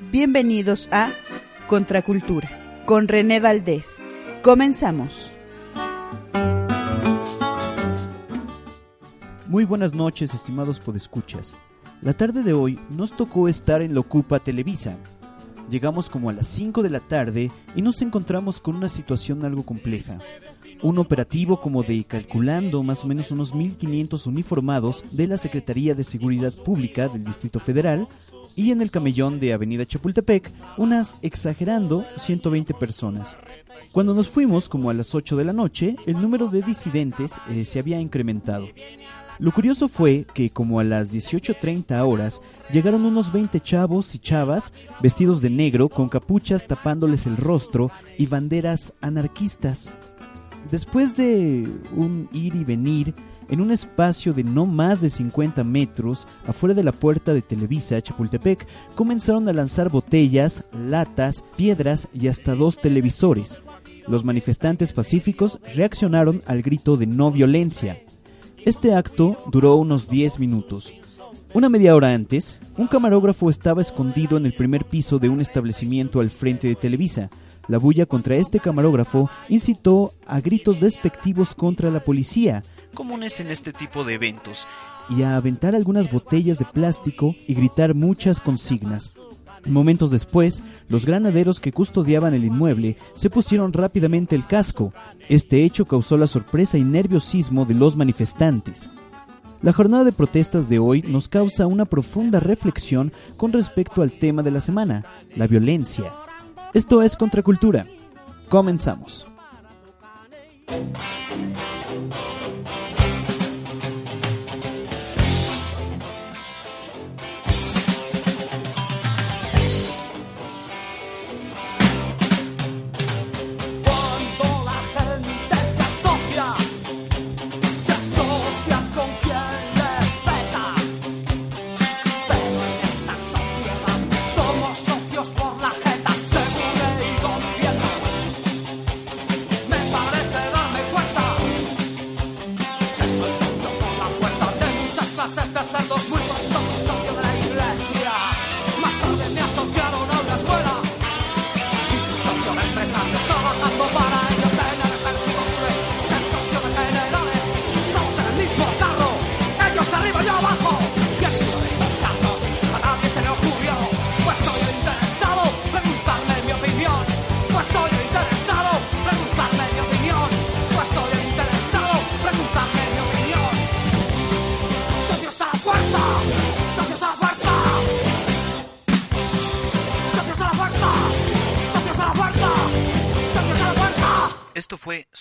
Bienvenidos a Contracultura con René Valdés. Comenzamos. Muy buenas noches, estimados podescuchas. La tarde de hoy nos tocó estar en la Ocupa Televisa. Llegamos como a las 5 de la tarde y nos encontramos con una situación algo compleja. Un operativo como de calculando más o menos unos 1.500 uniformados de la Secretaría de Seguridad Pública del Distrito Federal y en el camellón de Avenida Chapultepec unas, exagerando, 120 personas. Cuando nos fuimos, como a las 8 de la noche, el número de disidentes eh, se había incrementado. Lo curioso fue que como a las 18.30 horas llegaron unos 20 chavos y chavas vestidos de negro con capuchas tapándoles el rostro y banderas anarquistas. Después de un ir y venir, en un espacio de no más de 50 metros, afuera de la puerta de Televisa Chapultepec, comenzaron a lanzar botellas, latas, piedras y hasta dos televisores. Los manifestantes pacíficos reaccionaron al grito de no violencia. Este acto duró unos 10 minutos. Una media hora antes, un camarógrafo estaba escondido en el primer piso de un establecimiento al frente de Televisa. La bulla contra este camarógrafo incitó a gritos despectivos contra la policía, comunes en este tipo de eventos, y a aventar algunas botellas de plástico y gritar muchas consignas. Momentos después, los granaderos que custodiaban el inmueble se pusieron rápidamente el casco. Este hecho causó la sorpresa y nerviosismo de los manifestantes. La jornada de protestas de hoy nos causa una profunda reflexión con respecto al tema de la semana, la violencia. Esto es Contracultura. Comenzamos.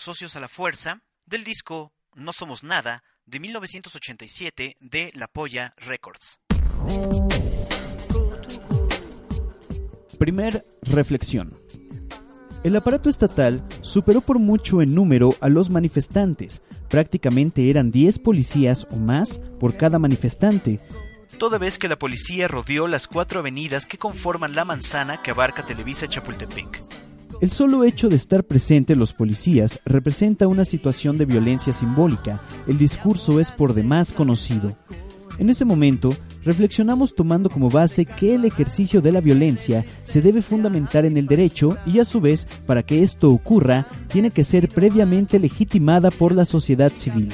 Socios a la Fuerza del disco No Somos Nada de 1987 de La Polla Records. Primer reflexión. El aparato estatal superó por mucho en número a los manifestantes. Prácticamente eran 10 policías o más por cada manifestante. Toda vez que la policía rodeó las cuatro avenidas que conforman la manzana que abarca Televisa Chapultepec. El solo hecho de estar presentes los policías representa una situación de violencia simbólica. El discurso es por demás conocido. En ese momento, reflexionamos tomando como base que el ejercicio de la violencia se debe fundamentar en el derecho y a su vez, para que esto ocurra, tiene que ser previamente legitimada por la sociedad civil.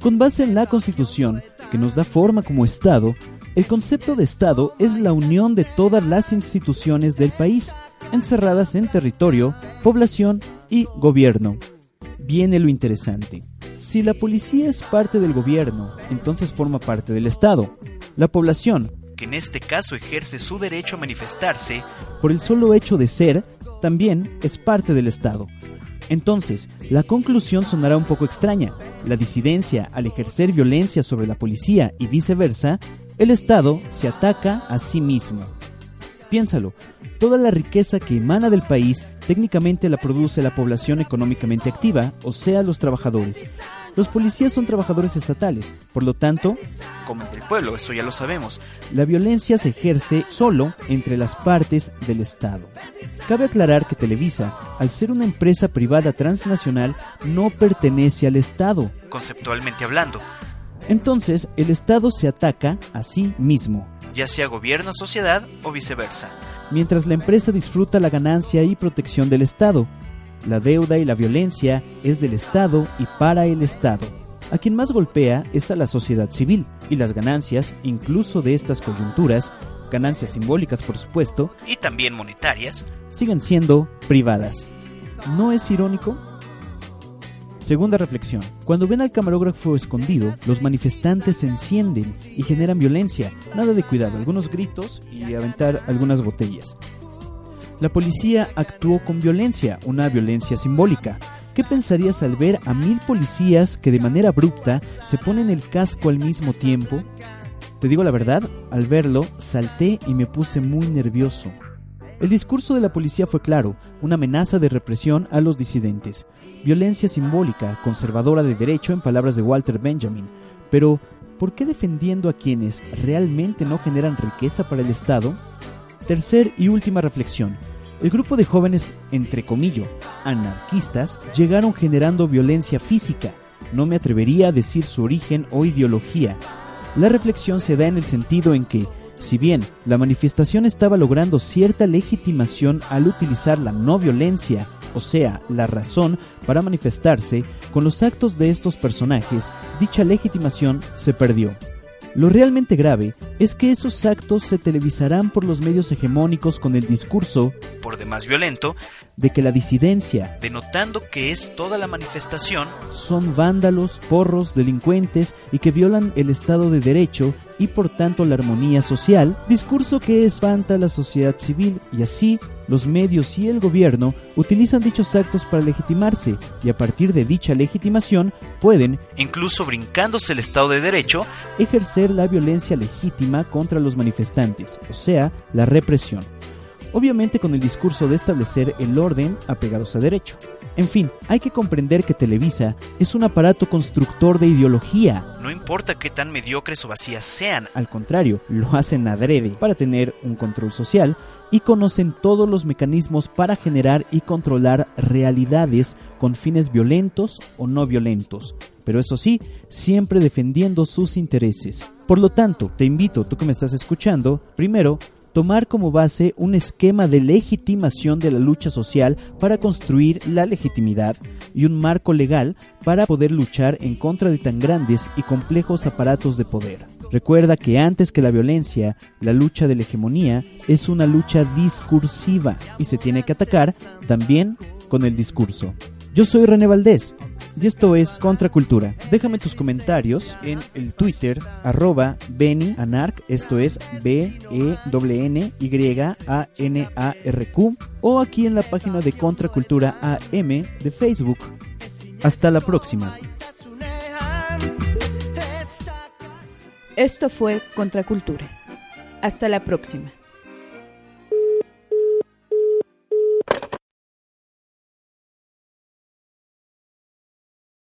Con base en la Constitución, que nos da forma como Estado, el concepto de Estado es la unión de todas las instituciones del país, encerradas en territorio, población y gobierno. Viene lo interesante. Si la policía es parte del gobierno, entonces forma parte del Estado. La población, que en este caso ejerce su derecho a manifestarse, por el solo hecho de ser, también es parte del Estado. Entonces, la conclusión sonará un poco extraña. La disidencia, al ejercer violencia sobre la policía y viceversa, el Estado se ataca a sí mismo. Piénsalo, toda la riqueza que emana del país técnicamente la produce la población económicamente activa, o sea, los trabajadores. Los policías son trabajadores estatales, por lo tanto, como el del pueblo, eso ya lo sabemos, la violencia se ejerce solo entre las partes del Estado. Cabe aclarar que Televisa, al ser una empresa privada transnacional, no pertenece al Estado, conceptualmente hablando. Entonces, el Estado se ataca a sí mismo, ya sea gobierno, sociedad o viceversa, mientras la empresa disfruta la ganancia y protección del Estado, la deuda y la violencia es del Estado y para el Estado. A quien más golpea es a la sociedad civil, y las ganancias, incluso de estas coyunturas, ganancias simbólicas por supuesto, y también monetarias, siguen siendo privadas. ¿No es irónico? Segunda reflexión. Cuando ven al camarógrafo escondido, los manifestantes se encienden y generan violencia. Nada de cuidado, algunos gritos y aventar algunas botellas. La policía actuó con violencia, una violencia simbólica. ¿Qué pensarías al ver a mil policías que de manera abrupta se ponen el casco al mismo tiempo? Te digo la verdad, al verlo salté y me puse muy nervioso. El discurso de la policía fue claro, una amenaza de represión a los disidentes, violencia simbólica, conservadora de derecho en palabras de Walter Benjamin. Pero, ¿por qué defendiendo a quienes realmente no generan riqueza para el Estado? Tercer y última reflexión. El grupo de jóvenes, entre comillas, anarquistas, llegaron generando violencia física. No me atrevería a decir su origen o ideología. La reflexión se da en el sentido en que, si bien la manifestación estaba logrando cierta legitimación al utilizar la no violencia, o sea, la razón para manifestarse, con los actos de estos personajes, dicha legitimación se perdió. Lo realmente grave es que esos actos se televisarán por los medios hegemónicos con el discurso, por demás violento, de que la disidencia, denotando que es toda la manifestación, son vándalos, porros, delincuentes y que violan el Estado de Derecho y por tanto la armonía social, discurso que espanta a la sociedad civil y así los medios y el gobierno utilizan dichos actos para legitimarse y a partir de dicha legitimación pueden, incluso brincándose el Estado de Derecho, ejercer la violencia legítima contra los manifestantes, o sea, la represión obviamente con el discurso de establecer el orden apegados a derecho. En fin, hay que comprender que Televisa es un aparato constructor de ideología. No importa qué tan mediocres o vacías sean, al contrario, lo hacen adrede para tener un control social y conocen todos los mecanismos para generar y controlar realidades con fines violentos o no violentos, pero eso sí, siempre defendiendo sus intereses. Por lo tanto, te invito, tú que me estás escuchando, primero, tomar como base un esquema de legitimación de la lucha social para construir la legitimidad y un marco legal para poder luchar en contra de tan grandes y complejos aparatos de poder. Recuerda que antes que la violencia, la lucha de la hegemonía es una lucha discursiva y se tiene que atacar también con el discurso. Yo soy René Valdés y esto es Contracultura. Déjame tus comentarios en el Twitter arroba Benny Anark, esto es B-E-N-Y-A-N-A-R-Q o aquí en la página de Contracultura AM de Facebook. Hasta la próxima. Esto fue Contracultura. Hasta la próxima.